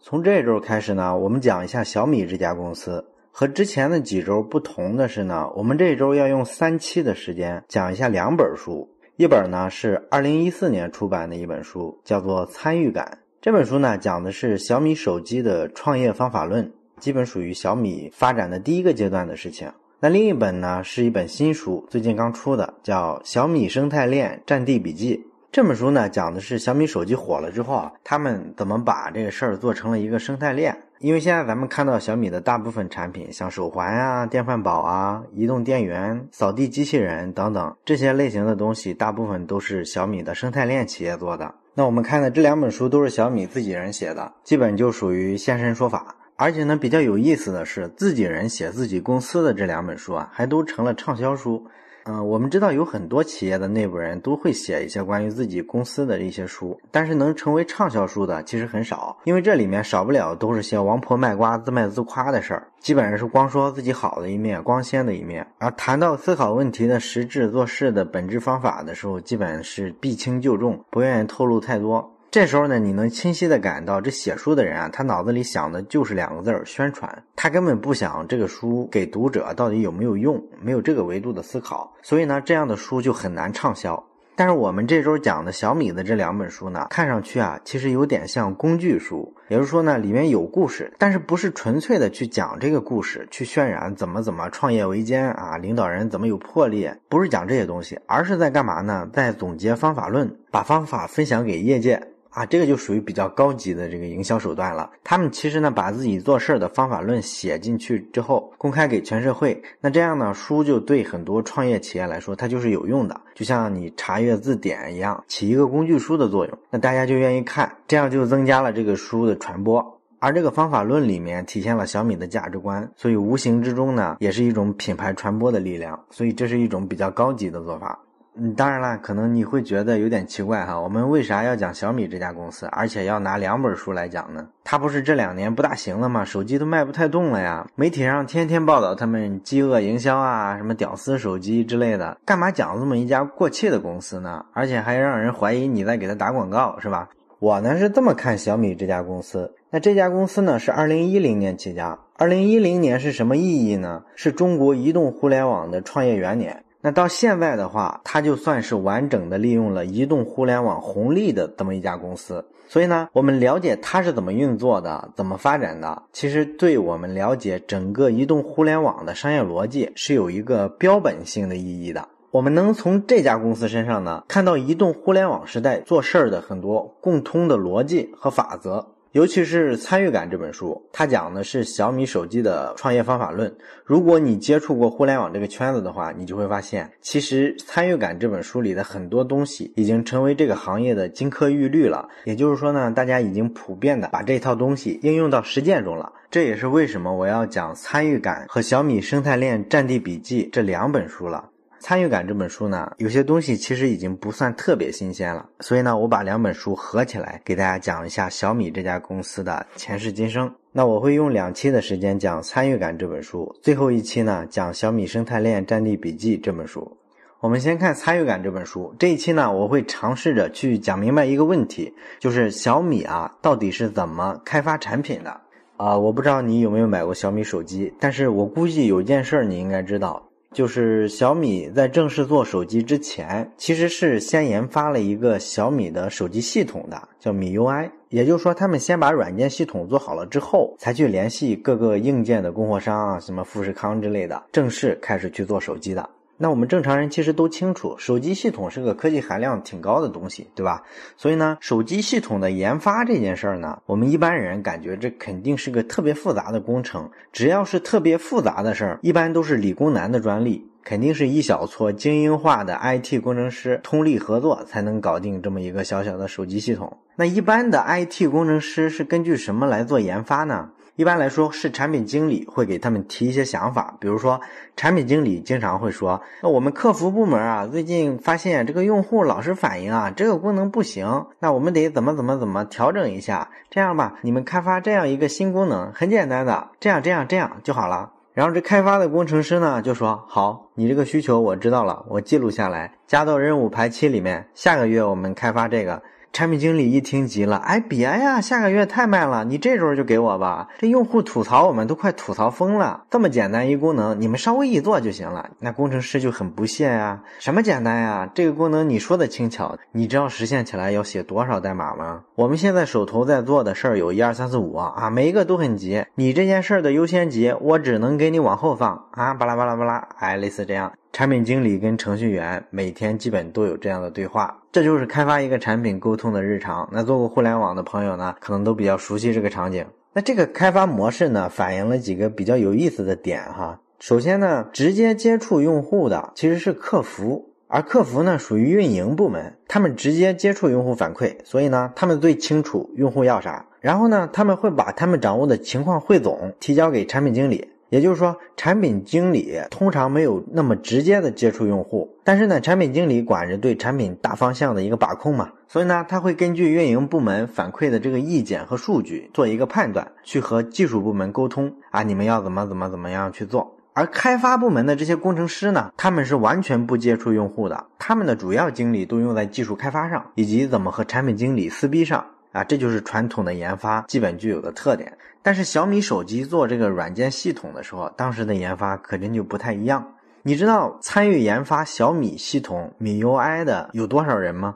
从这周开始呢，我们讲一下小米这家公司。和之前的几周不同的是呢，我们这周要用三期的时间讲一下两本书。一本呢是二零一四年出版的一本书，叫做《参与感》。这本书呢讲的是小米手机的创业方法论，基本属于小米发展的第一个阶段的事情。那另一本呢是一本新书，最近刚出的，叫《小米生态链战地笔记》。这本书呢讲的是小米手机火了之后啊，他们怎么把这个事儿做成了一个生态链。因为现在咱们看到小米的大部分产品，像手环啊、电饭煲啊、移动电源、扫地机器人等等这些类型的东西，大部分都是小米的生态链企业做的。那我们看的这两本书都是小米自己人写的，基本就属于现身说法。而且呢，比较有意思的是，自己人写自己公司的这两本书啊，还都成了畅销书。嗯，我们知道有很多企业的内部人都会写一些关于自己公司的一些书，但是能成为畅销书的其实很少，因为这里面少不了都是些王婆卖瓜、自卖自夸的事儿，基本上是光说自己好的一面、光鲜的一面。而谈到思考问题的实质、做事的本质方法的时候，基本是避轻就重，不愿意透露太多。这时候呢，你能清晰的感到，这写书的人啊，他脑子里想的就是两个字儿——宣传。他根本不想这个书给读者到底有没有用，没有这个维度的思考。所以呢，这样的书就很难畅销。但是我们这周讲的小米的这两本书呢，看上去啊，其实有点像工具书，也就是说呢，里面有故事，但是不是纯粹的去讲这个故事，去渲染怎么怎么创业维艰啊，领导人怎么有魄力，不是讲这些东西，而是在干嘛呢？在总结方法论，把方法分享给业界。啊，这个就属于比较高级的这个营销手段了。他们其实呢，把自己做事儿的方法论写进去之后，公开给全社会。那这样呢，书就对很多创业企业来说，它就是有用的，就像你查阅字典一样，起一个工具书的作用。那大家就愿意看，这样就增加了这个书的传播。而这个方法论里面体现了小米的价值观，所以无形之中呢，也是一种品牌传播的力量。所以这是一种比较高级的做法。嗯，当然了，可能你会觉得有点奇怪哈，我们为啥要讲小米这家公司，而且要拿两本书来讲呢？它不是这两年不大行了吗？手机都卖不太动了呀，媒体上天天报道他们饥饿营销啊，什么屌丝手机之类的，干嘛讲这么一家过气的公司呢？而且还让人怀疑你在给他打广告，是吧？我呢是这么看小米这家公司，那这家公司呢是二零一零年起家，二零一零年是什么意义呢？是中国移动互联网的创业元年。那到现在的话，它就算是完整的利用了移动互联网红利的这么一家公司。所以呢，我们了解它是怎么运作的，怎么发展的，其实对我们了解整个移动互联网的商业逻辑是有一个标本性的意义的。我们能从这家公司身上呢，看到移动互联网时代做事儿的很多共通的逻辑和法则。尤其是《参与感》这本书，它讲的是小米手机的创业方法论。如果你接触过互联网这个圈子的话，你就会发现，其实《参与感》这本书里的很多东西已经成为这个行业的金科玉律了。也就是说呢，大家已经普遍的把这套东西应用到实践中了。这也是为什么我要讲《参与感》和《小米生态链战地笔记》这两本书了。参与感这本书呢，有些东西其实已经不算特别新鲜了，所以呢，我把两本书合起来给大家讲一下小米这家公司的前世今生。那我会用两期的时间讲参与感这本书，最后一期呢讲小米生态链战地笔记这本书。我们先看参与感这本书，这一期呢，我会尝试着去讲明白一个问题，就是小米啊到底是怎么开发产品的啊？我不知道你有没有买过小米手机，但是我估计有件事儿你应该知道。就是小米在正式做手机之前，其实是先研发了一个小米的手机系统的，叫米 UI。也就是说，他们先把软件系统做好了之后，才去联系各个硬件的供货商啊，什么富士康之类的，正式开始去做手机的。那我们正常人其实都清楚，手机系统是个科技含量挺高的东西，对吧？所以呢，手机系统的研发这件事儿呢，我们一般人感觉这肯定是个特别复杂的工程。只要是特别复杂的事儿，一般都是理工男的专利，肯定是一小撮精英化的 IT 工程师通力合作才能搞定这么一个小小的手机系统。那一般的 IT 工程师是根据什么来做研发呢？一般来说，是产品经理会给他们提一些想法，比如说，产品经理经常会说：“那我们客服部门啊，最近发现这个用户老是反映啊，这个功能不行，那我们得怎么怎么怎么调整一下。这样吧，你们开发这样一个新功能，很简单的，这样这样这样就好了。”然后这开发的工程师呢就说：“好，你这个需求我知道了，我记录下来，加到任务排期里面，下个月我们开发这个。”产品经理一听急了，哎，别呀，下个月太慢了，你这周就给我吧。这用户吐槽我们都快吐槽疯了，这么简单一功能，你们稍微一做就行了。那工程师就很不屑呀，什么简单呀？这个功能你说的轻巧，你知道实现起来要写多少代码吗？我们现在手头在做的事儿有一二三四五啊，每一个都很急，你这件事儿的优先级我只能给你往后放啊，巴拉巴拉巴拉，哎，类似这样。产品经理跟程序员每天基本都有这样的对话，这就是开发一个产品沟通的日常。那做过互联网的朋友呢，可能都比较熟悉这个场景。那这个开发模式呢，反映了几个比较有意思的点哈。首先呢，直接接触用户的其实是客服，而客服呢属于运营部门，他们直接接触用户反馈，所以呢，他们最清楚用户要啥。然后呢，他们会把他们掌握的情况汇总，提交给产品经理。也就是说，产品经理通常没有那么直接的接触用户，但是呢，产品经理管着对产品大方向的一个把控嘛，所以呢，他会根据运营部门反馈的这个意见和数据做一个判断，去和技术部门沟通啊，你们要怎么怎么怎么样去做。而开发部门的这些工程师呢，他们是完全不接触用户的，他们的主要精力都用在技术开发上，以及怎么和产品经理撕逼上。啊，这就是传统的研发基本具有的特点。但是小米手机做这个软件系统的时候，当时的研发肯定就不太一样。你知道参与研发小米系统米 UI 的有多少人吗？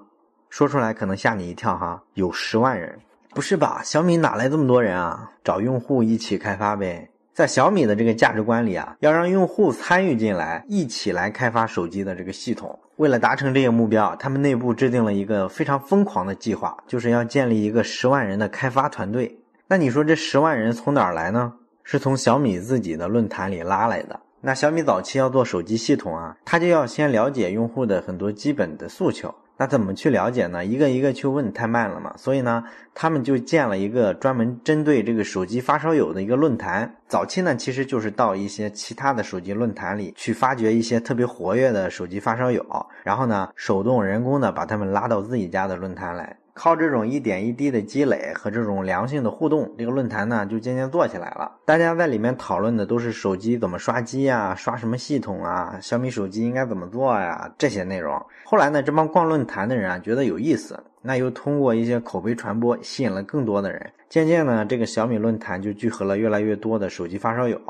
说出来可能吓你一跳哈，有十万人。不是吧？小米哪来这么多人啊？找用户一起开发呗。在小米的这个价值观里啊，要让用户参与进来，一起来开发手机的这个系统。为了达成这个目标，他们内部制定了一个非常疯狂的计划，就是要建立一个十万人的开发团队。那你说这十万人从哪儿来呢？是从小米自己的论坛里拉来的。那小米早期要做手机系统啊，他就要先了解用户的很多基本的诉求。那怎么去了解呢？一个一个去问太慢了嘛，所以呢，他们就建了一个专门针对这个手机发烧友的一个论坛。早期呢，其实就是到一些其他的手机论坛里去发掘一些特别活跃的手机发烧友，然后呢，手动人工的把他们拉到自己家的论坛来。靠这种一点一滴的积累和这种良性的互动，这个论坛呢就渐渐做起来了。大家在里面讨论的都是手机怎么刷机呀，刷什么系统啊，小米手机应该怎么做呀这些内容。后来呢，这帮逛论坛的人啊觉得有意思，那又通过一些口碑传播，吸引了更多的人。渐渐呢，这个小米论坛就聚合了越来越多的手机发烧友。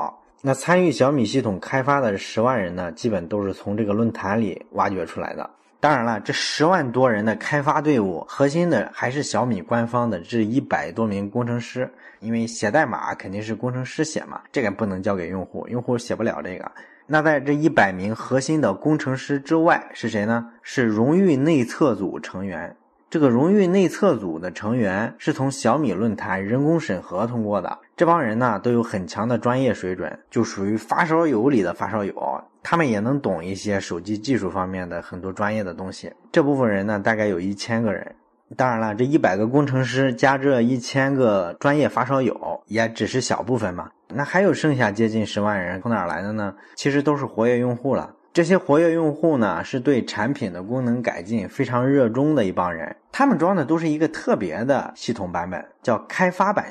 那参与小米系统开发的十万人呢，基本都是从这个论坛里挖掘出来的。当然了，这十万多人的开发队伍，核心的还是小米官方的这一百多名工程师。因为写代码肯定是工程师写嘛，这个不能交给用户，用户写不了这个。那在这一百名核心的工程师之外，是谁呢？是荣誉内测组成员。这个荣誉内测组的成员是从小米论坛人工审核通过的。这帮人呢，都有很强的专业水准，就属于发烧友里的发烧友。他们也能懂一些手机技术方面的很多专业的东西。这部分人呢，大概有一千个人。当然了，这一百个工程师加这一千个专业发烧友，也只是小部分嘛。那还有剩下接近十万人，从哪儿来的呢？其实都是活跃用户了。这些活跃用户呢，是对产品的功能改进非常热衷的一帮人。他们装的都是一个特别的系统版本，叫开发版。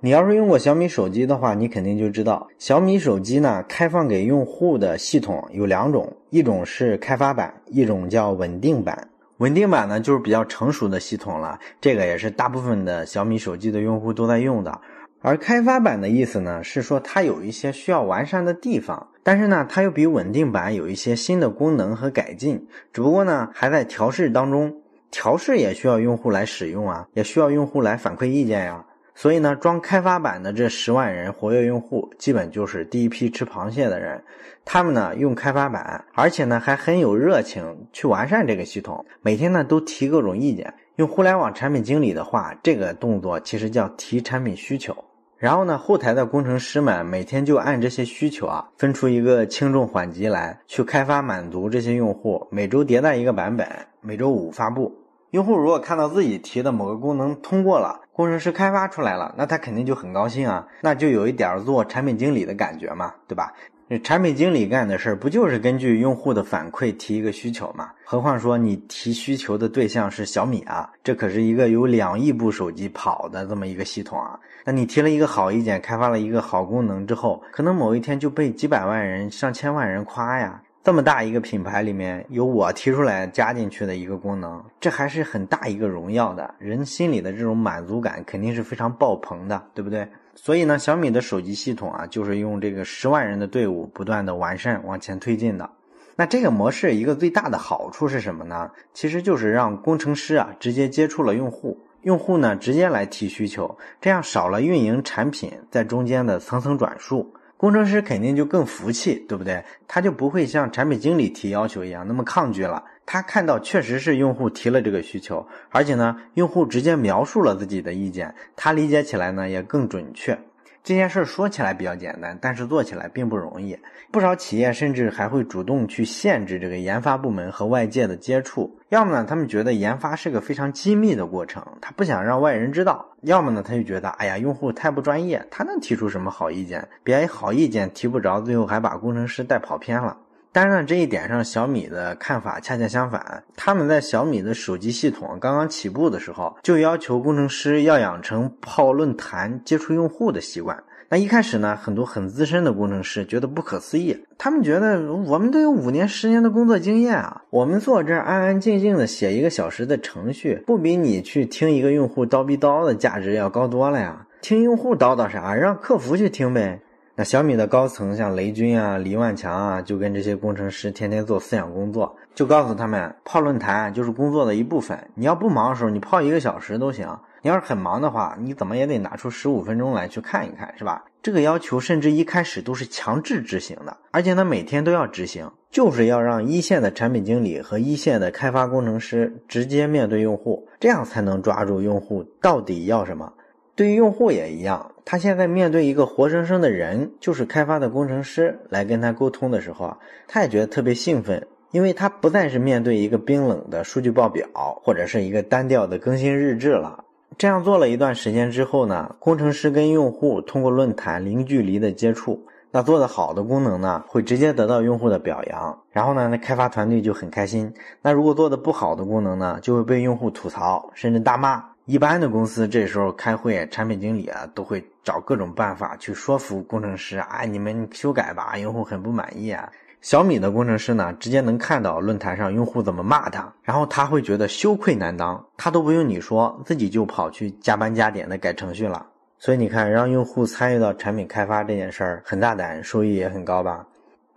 你要是用过小米手机的话，你肯定就知道，小米手机呢开放给用户的系统有两种，一种是开发版，一种叫稳定版。稳定版呢就是比较成熟的系统了，这个也是大部分的小米手机的用户都在用的。而开发版的意思呢是说它有一些需要完善的地方，但是呢它又比稳定版有一些新的功能和改进，只不过呢还在调试当中，调试也需要用户来使用啊，也需要用户来反馈意见呀。所以呢，装开发版的这十万人活跃用户，基本就是第一批吃螃蟹的人。他们呢用开发版，而且呢还很有热情去完善这个系统，每天呢都提各种意见。用互联网产品经理的话，这个动作其实叫提产品需求。然后呢，后台的工程师们每天就按这些需求啊，分出一个轻重缓急来去开发满足这些用户。每周迭代一个版本，每周五发布。用户如果看到自己提的某个功能通过了，工程师开发出来了，那他肯定就很高兴啊，那就有一点做产品经理的感觉嘛，对吧？这产品经理干的事儿不就是根据用户的反馈提一个需求嘛？何况说你提需求的对象是小米啊，这可是一个有两亿部手机跑的这么一个系统啊。那你提了一个好意见，开发了一个好功能之后，可能某一天就被几百万人、上千万人夸呀。这么大一个品牌里面有我提出来加进去的一个功能，这还是很大一个荣耀的，人心里的这种满足感肯定是非常爆棚的，对不对？所以呢，小米的手机系统啊，就是用这个十万人的队伍不断的完善往前推进的。那这个模式一个最大的好处是什么呢？其实就是让工程师啊直接接触了用户，用户呢直接来提需求，这样少了运营产品在中间的层层转述，工程师肯定就更服气，对不对？他就不会像产品经理提要求一样那么抗拒了。他看到确实是用户提了这个需求，而且呢，用户直接描述了自己的意见，他理解起来呢也更准确。这件事说起来比较简单，但是做起来并不容易。不少企业甚至还会主动去限制这个研发部门和外界的接触。要么呢，他们觉得研发是个非常机密的过程，他不想让外人知道；要么呢，他就觉得，哎呀，用户太不专业，他能提出什么好意见？别好意见提不着，最后还把工程师带跑偏了。但是呢，这一点上，小米的看法恰恰相反。他们在小米的手机系统刚刚起步的时候，就要求工程师要养成泡论坛接触用户的习惯。那一开始呢，很多很资深的工程师觉得不可思议，他们觉得我们都有五年、十年的工作经验啊，我们坐这儿安安静静的写一个小时的程序，不比你去听一个用户叨逼叨的价值要高多了呀？听用户叨叨啥？让客服去听呗。那小米的高层像雷军啊、李万强啊，就跟这些工程师天天做思想工作，就告诉他们泡论坛就是工作的一部分。你要不忙的时候，你泡一个小时都行；你要是很忙的话，你怎么也得拿出十五分钟来去看一看，是吧？这个要求甚至一开始都是强制执行的，而且呢每天都要执行，就是要让一线的产品经理和一线的开发工程师直接面对用户，这样才能抓住用户到底要什么。对于用户也一样，他现在面对一个活生生的人，就是开发的工程师来跟他沟通的时候啊，他也觉得特别兴奋，因为他不再是面对一个冰冷的数据报表或者是一个单调的更新日志了。这样做了一段时间之后呢，工程师跟用户通过论坛零距离的接触，那做的好的功能呢，会直接得到用户的表扬，然后呢，那开发团队就很开心。那如果做的不好的功能呢，就会被用户吐槽，甚至大骂。一般的公司这时候开会，产品经理啊都会找各种办法去说服工程师啊，你们修改吧，用户很不满意啊。小米的工程师呢，直接能看到论坛上用户怎么骂他，然后他会觉得羞愧难当，他都不用你说，自己就跑去加班加点的改程序了。所以你看，让用户参与到产品开发这件事儿很大胆，收益也很高吧。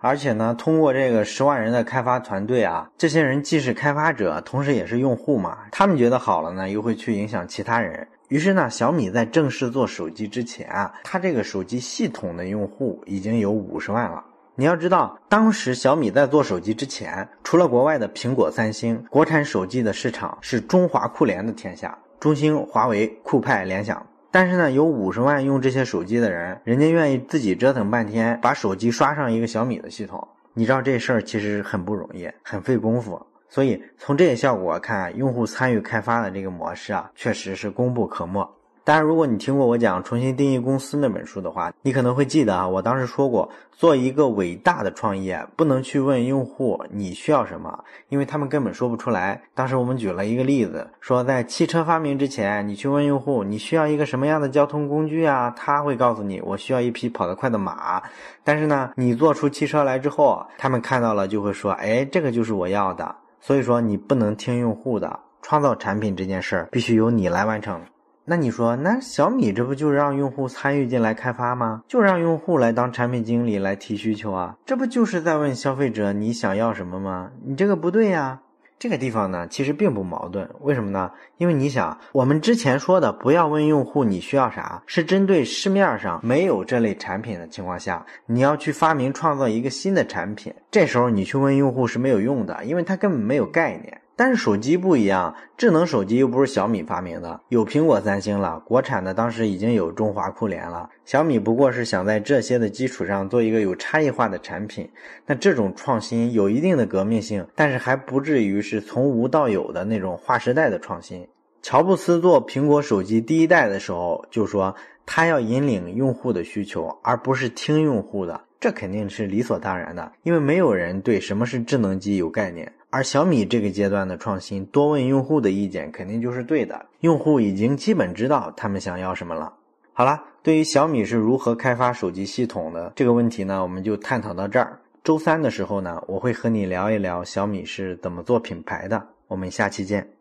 而且呢，通过这个十万人的开发团队啊，这些人既是开发者，同时也是用户嘛。他们觉得好了呢，又会去影响其他人。于是呢，小米在正式做手机之前啊，它这个手机系统的用户已经有五十万了。你要知道，当时小米在做手机之前，除了国外的苹果、三星，国产手机的市场是中华酷联的天下，中兴、华为、酷派、联想。但是呢，有五十万用这些手机的人，人家愿意自己折腾半天，把手机刷上一个小米的系统。你知道这事儿其实很不容易，很费功夫。所以从这些效果看，用户参与开发的这个模式啊，确实是功不可没。当然，如果你听过我讲《重新定义公司》那本书的话，你可能会记得啊，我当时说过，做一个伟大的创业，不能去问用户你需要什么，因为他们根本说不出来。当时我们举了一个例子，说在汽车发明之前，你去问用户你需要一个什么样的交通工具啊，他会告诉你我需要一匹跑得快的马。但是呢，你做出汽车来之后，他们看到了就会说，哎，这个就是我要的。所以说，你不能听用户的，创造产品这件事儿必须由你来完成。那你说，那小米这不就让用户参与进来开发吗？就让用户来当产品经理来提需求啊？这不就是在问消费者你想要什么吗？你这个不对呀。这个地方呢，其实并不矛盾。为什么呢？因为你想，我们之前说的不要问用户你需要啥，是针对市面上没有这类产品的情况下，你要去发明创造一个新的产品，这时候你去问用户是没有用的，因为他根本没有概念。但是手机不一样，智能手机又不是小米发明的，有苹果、三星了，国产的当时已经有中华酷联了。小米不过是想在这些的基础上做一个有差异化的产品，那这种创新有一定的革命性，但是还不至于是从无到有的那种划时代的创新。乔布斯做苹果手机第一代的时候就说，他要引领用户的需求，而不是听用户的，这肯定是理所当然的，因为没有人对什么是智能机有概念。而小米这个阶段的创新，多问用户的意见肯定就是对的。用户已经基本知道他们想要什么了。好了，对于小米是如何开发手机系统的这个问题呢，我们就探讨到这儿。周三的时候呢，我会和你聊一聊小米是怎么做品牌的。我们下期见。